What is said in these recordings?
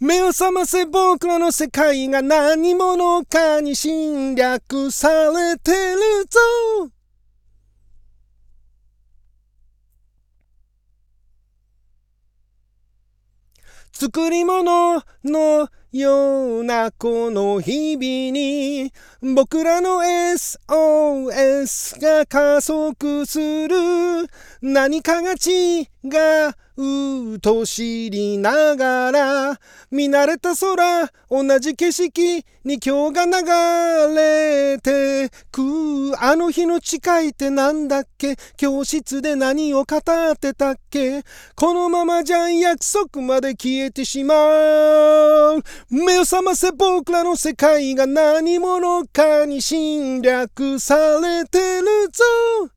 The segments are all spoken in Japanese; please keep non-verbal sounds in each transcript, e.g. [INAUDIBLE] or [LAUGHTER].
目を覚ませ僕らの世界が何者かに侵略されてるぞ。作り物のようなこの日々に僕らの SOS が加速する。何かが違うと知りながら見慣れた空同じ景色に今日が流れてく。あの日の誓いってなんだっけ？教室で何を語ってたっけ？このままじゃ約束まで消えてしまう。目を覚ませ僕らの世界が何者かに侵略されてるぞ。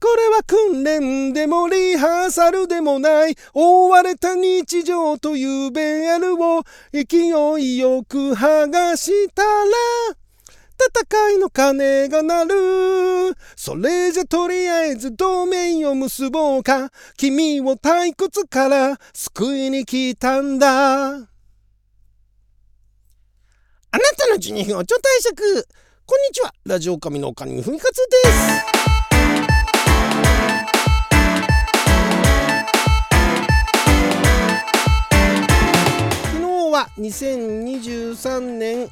これは訓練でもリハーサルでもない覆われた日常というベールを勢いよく剥がしたら戦いの鐘が鳴る。それじゃとりあえず同盟を結ぼうか。君を退屈から救いに来たんだ。あなたの12分を超対策こんにちは。ラジオ神の神ふみかつです。昨日は2023年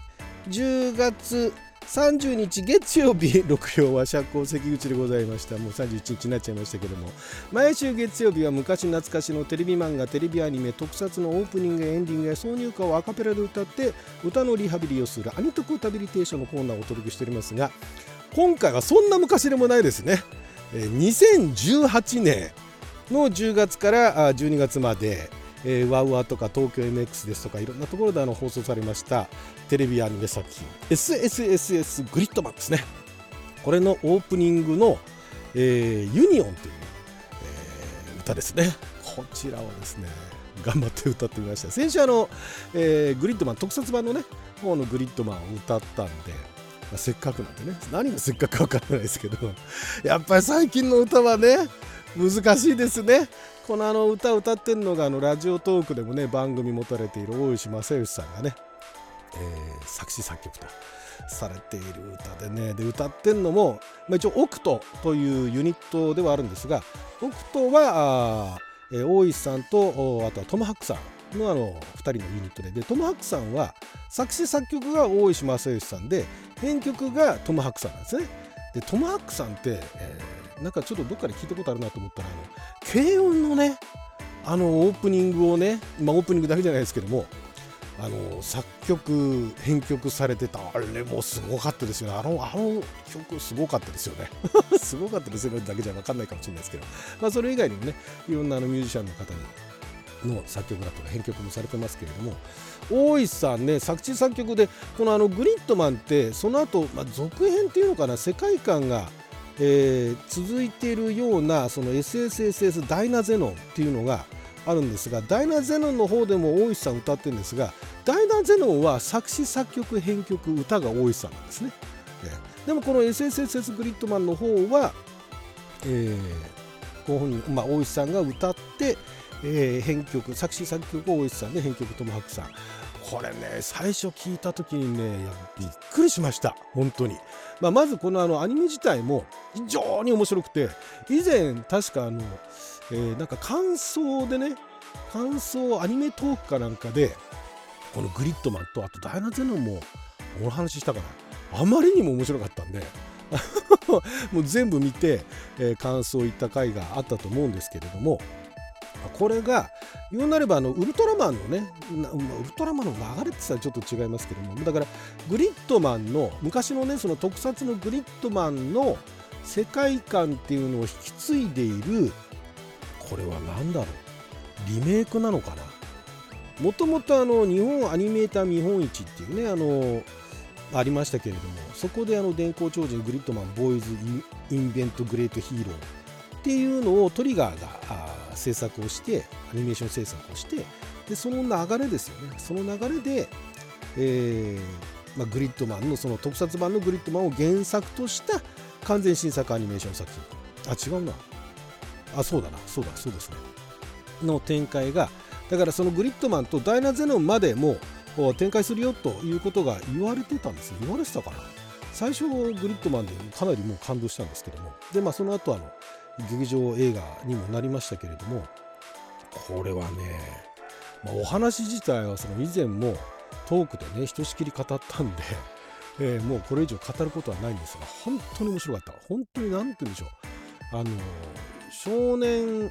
10月30日月曜日六曜は社交関口でございました。もう31日になっちゃいましたけども。毎週月曜日は昔懐かしのテレビ漫画テレビアニメ特撮のオープニングやエンディングや挿入歌をアカペラで歌って歌のリハビリをするアニ特歌ビリテーションのコーナーをお届けしておりますが今回はそんな昔でもないですね。2018年の10月から12月までえー、 WOWOW とか東京 MX ですとかいろんなところであの放送されましたテレビアニメ作品 SSSS GRIDMAN ですね。これのオープニングの、えー、 UNION という、えー、歌ですね。こちらをですね頑張って歌ってみました。先週あの、えー、グリッドマン特撮版のね方のグリッドマンを歌ったんでまあ、せっかくなんでね何がせっかくか分からないですけどやっぱり最近の歌はね難しいですね。このあの歌歌ってるのがあのラジオトークでもね番組持たれている大石正義さんがね、えー、作詞作曲とされている歌でね。で歌ってんのも、まあ、一応オクトというユニットではあるんですがオクトは、えー、大石さんとあとはトムハックさんのあの2人のユニットで。でトムハックさんは作詞作曲が大石正義さんで編曲がトムハックさんなんですね。でトムハックさんって、えーなんかちょっとどっかで聞いたことあるなと思ったらあの軽音のねあのオープニングをね、まあ、オープニングだけじゃないですけどもあの作曲編曲されてた。あれもすごかったですよね。あのあの曲すごかったですよね。[LAUGHS] すごかったですよね。だけじゃ分かんないかもしれないですけど、まあ、それ以外にもねいろんなあのミュージシャンの方にの作曲だとか編曲もされてますけれども大石さんね作詞作曲でこのあのグリッドマンってその後、まあ続編っていうのかな世界観がえー、続いているようなその SSSS ダイナゼノンっていうのがあるんですがダイナゼノンの方でも大石さん歌ってるんですがダイナゼノンは作詞作曲編曲歌が大石さんなんですね、えー、でもこの SSSS グリッドマンの方は、えー、ご本人、まあ、大石さんが歌って、えー、編曲作詞作曲大石さんで編曲友白さん。これね最初聞いた時にねびっくりしました。本当に、まあ、まずこのあのアニメ自体も非常に面白くて以前確かあの、えー、なんか感想でね感想アニメトークかなんかでこのグリッドマンとあとダイナゼノンもお話ししたからあまりにも面白かったんで [LAUGHS] もう全部見て、えー、感想を言った回があったと思うんですけれどもこれが言うなればあのウルトラマンのねウルトラマンの流れって言ったらちょっと違いますけどもだからグリッドマンの昔のねその特撮のグリッドマンの世界観っていうのを引き継いでいるこれは何だろう？リメイクなのかな？もともとあの日本アニメーター見本市っていうねあのありましたけれどもそこであの電光超人グリッドマンボーイズインベントグレートヒーローっていうのをトリガーが制作をしてアニメーション制作をしてでその流れですよね。その流れで、えーまあ、グリッドマンのその特撮版のグリッドマンを原作とした完全新作アニメーション作品。あ違うな。あそうだな。そうだそうですね。の展開がだからそのグリッドマンとダイナゼノンまでも展開するよということが言われてたんです。ね言われてたかな。最初グリッドマンでかなりもう感動したんですけども。でまあその後あの劇場映画にもなりましたけれどもこれはね、まあ、お話自体はその以前もトークでねひとしきり語ったんで、えー、もうこれ以上語ることはないんですが本当に面白かった。本当に何て言うんでしょう。あの少年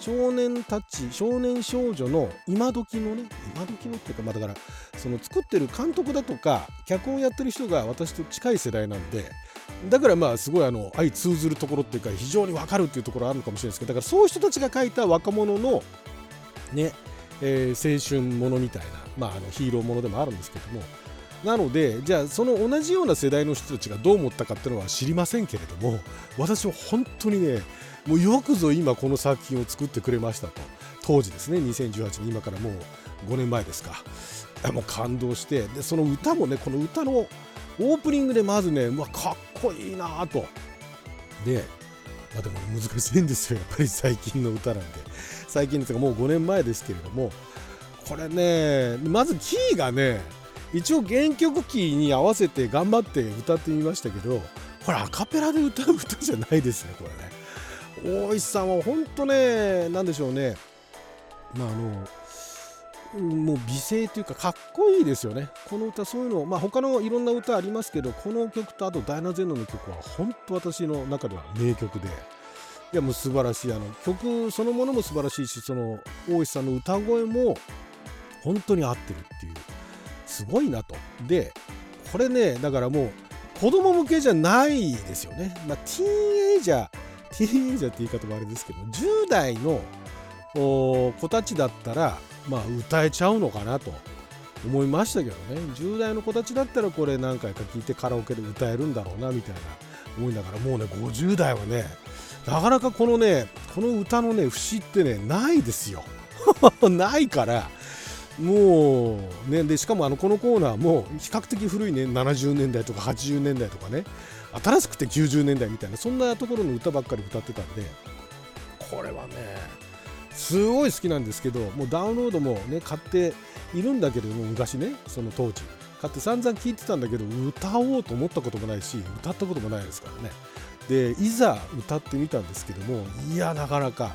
少年たち少年少女の今時のね今時のっていうかまあだからその作ってる監督だとか脚本やってる人が私と近い世代なんでだからまあすごいあの相通ずるところっていうか非常に分かるっていうところあるのかもしれないですけどだからそういう人たちが書いた若者のね、え、青春ものみたいな、まあ、あのヒーローものでもあるんですけども。なのでじゃあその同じような世代の人たちがどう思ったかっていうのは知りませんけれども私は本当にねもうよくぞ今この作品を作ってくれましたと。当時ですね2018年今からもう5年前ですか。もう感動してでその歌もねこの歌のオープニングでまずねうわかっこいいなと。で、まあ、でも難しいんですよやっぱり最近の歌なんで。最近ですがもう5年前ですけれども。これねまずキーがね一応原曲キーに合わせて頑張って歌ってみましたけどこれアカペラで歌う歌じゃないですねこれね。大石さんは本当ね何でしょうね。まああのもう美声というかかっこいいですよね。この歌そういうのまあ他のいろんな歌ありますけどこの曲とあとダイナゼノの曲は本当私の中では名曲で。いやもう素晴らしい。あの曲そのものも素晴らしいしその大石さんの歌声も本当に合ってるっていう。すごいなと。でこれねだからもう子供向けじゃないですよね。まあティーンエイジャーティーンエイジャーって言い方もあれですけど10代の子たちだったらまあ歌えちゃうのかなと思いましたけどね。10代の子たちだったらこれ何回か聞いてカラオケで歌えるんだろうなみたいな思いながら。もうね50代はねなかなかこのねこの歌のね節ってねないですよ。[LAUGHS] ないから。もうねでしかもあのこのコーナーも比較的古いね70年代とか80年代とかね新しくて90年代みたいなそんなところの歌ばっかり歌ってたんでこれはねすごい好きなんですけどもうダウンロードもね買っているんだけれども昔ねその当時。買って散々聴いてたんだけど歌おうと思ったこともないし歌ったこともないですからね。でいざ歌ってみたんですけどもいやなかなか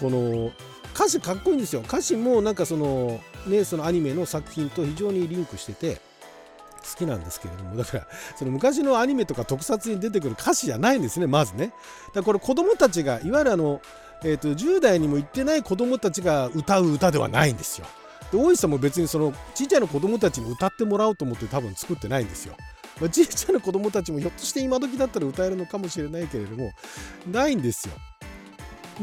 この歌詞かっこいいんですよ。歌詞もなんかそのねそのアニメの作品と非常にリンクしてて好きなんですけれども。だからその昔のアニメとか特撮に出てくる歌詞じゃないんですねまずね。だからこれ子供たちがいわゆるあの、えーと、10代にも行ってない子供たちが歌う歌ではないんですよ。で大石さんも別にそのちっちゃいの子供たちに歌ってもらおうと思って多分作ってないんですよ。まあ、ちっちゃな子供たちもひょっとして今時だったら歌えるのかもしれないけれどもないんですよ。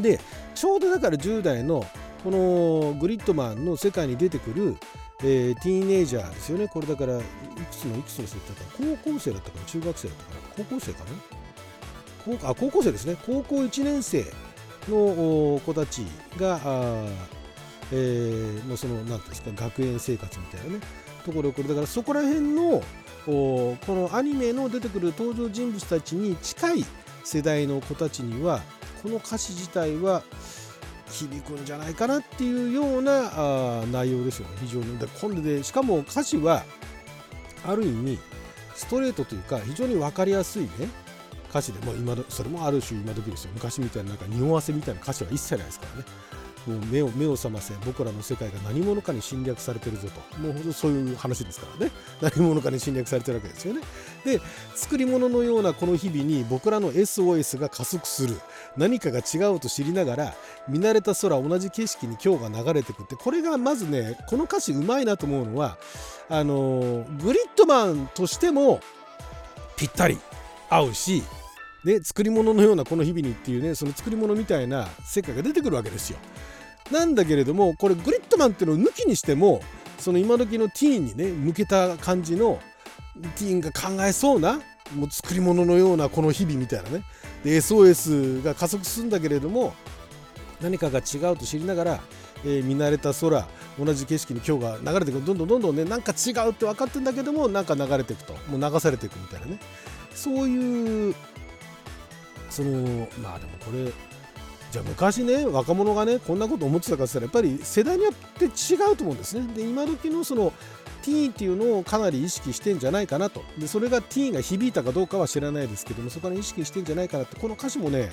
でちょうどだから10代のこのグリッドマンの世界に出てくるえー、ティーンエイジャーですよね。これだから、いくつのいくつの人だったか高校生だったかな。中学生だったかな。高校生かな。高あ高校生ですね。高校1年生の子たちが、えー、もうその、なんですか、学園生活みたいなね、ところこれだからそこら辺の、このアニメの出てくる登場人物たちに近い世代の子たちには、この歌詞自体は、響くんじゃないかなっていうようなあ内容ですよね。非常に。で今度でしかも歌詞はある意味ストレートというか非常に分かりやすいね歌詞でも今それもある種今時ですよ。昔みたいななんか匂わせみたいな歌詞は一切ないですからね。もう目を目を覚ませ僕らの世界が何者かに侵略されてるぞと。もうそういう話ですからね。[LAUGHS] 何者かに侵略されてるわけですよね。で作り物のようなこの日々に僕らの SOS が加速する。何かが違うと知りながら見慣れた空同じ景色に今日が流れてくって。これがまずねこの歌詞うまいなと思うのはあのグリッドマンとしてもぴったり合うしね、作り物のようなこの日々にっていうねその作り物みたいな世界が出てくるわけですよ。なんだけれどもこれグリッドマンっていうのを抜きにしてもその今時のティーンにね向けた感じのティーンが考えそうなもう作り物のようなこの日々みたいなね。で SOS が加速するんだけれども何かが違うと知りながら、えー、見慣れた空同じ景色に今日が流れていくどんどんどんどんねなんか違うって分かってんだけどもなんか流れていくと。もう流されていくみたいなね。そういうそのまあでもこれじゃあ昔ね若者がねこんなこと思ってたかって言ったらやっぱり世代によって違うと思うんですね。で今時のそのティーンっていうのをかなり意識してんじゃないかなと。でそれがティーンが響いたかどうかは知らないですけどもそこから意識してんじゃないかなって。この歌詞もね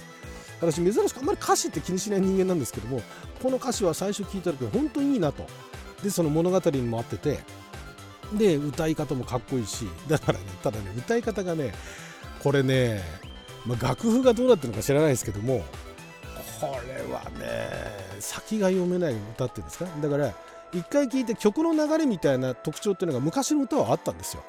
私珍しくあんまり歌詞って気にしない人間なんですけどもこの歌詞は最初聞いた時本当にいいなと。でその物語にも合っててで歌い方もかっこいいしだからねただね歌い方がねこれね、まあ、楽譜がどうなってるのか知らないですけどもこれはね先が読めない歌っていうんですか？だから一回聴いて曲の流れみたいな特徴っていうのが昔の歌はあったんですよ。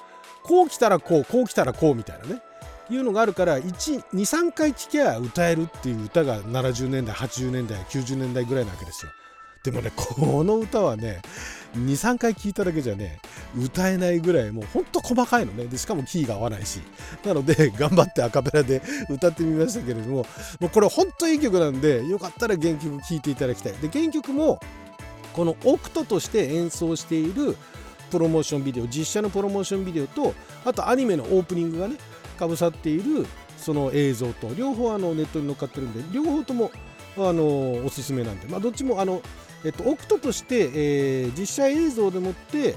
こう来たらこうこう来たらこうみたいなねいうのがあるから123回聴けば歌えるっていう歌が70年代80年代90年代ぐらいなわけですよ。でもねこの歌はね23回聴いただけじゃね歌えないぐらいもうほんと細かいのね。でしかもキーが合わないし。なので [LAUGHS] 頑張ってアカペラで [LAUGHS] 歌ってみましたけれどももうこれほんといい曲なんでよかったら原曲聴いていただきたい。で原曲もこのオクトとして演奏しているプロモーションビデオ実写のプロモーションビデオとあとアニメのオープニングがねかぶさっているその映像と両方あのネットに載っかってるんで両方ともあのおすすめなんで、まあ、どっちもあの、えっと、オクトとして、えー、実写映像でもって、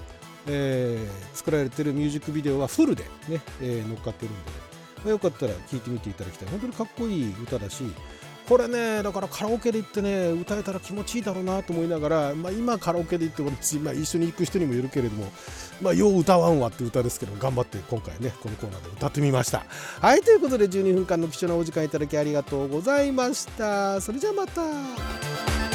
えー、作られてるミュージックビデオはフルでね、えー、乗っかってるんで、まあ、よかったら聴いてみていただきたい。本当にかっこいい歌だしこれねだからカラオケで行ってね歌えたら気持ちいいだろうなと思いながら、まあ、今カラオケで行っても、まあ、一緒に行く人にもよるけれども「まあ、よう歌わんわ」って歌ですけど頑張って今回ねこのコーナーで歌ってみました。はいということで12分間の貴重なお時間いただきありがとうございました。それじゃあまた。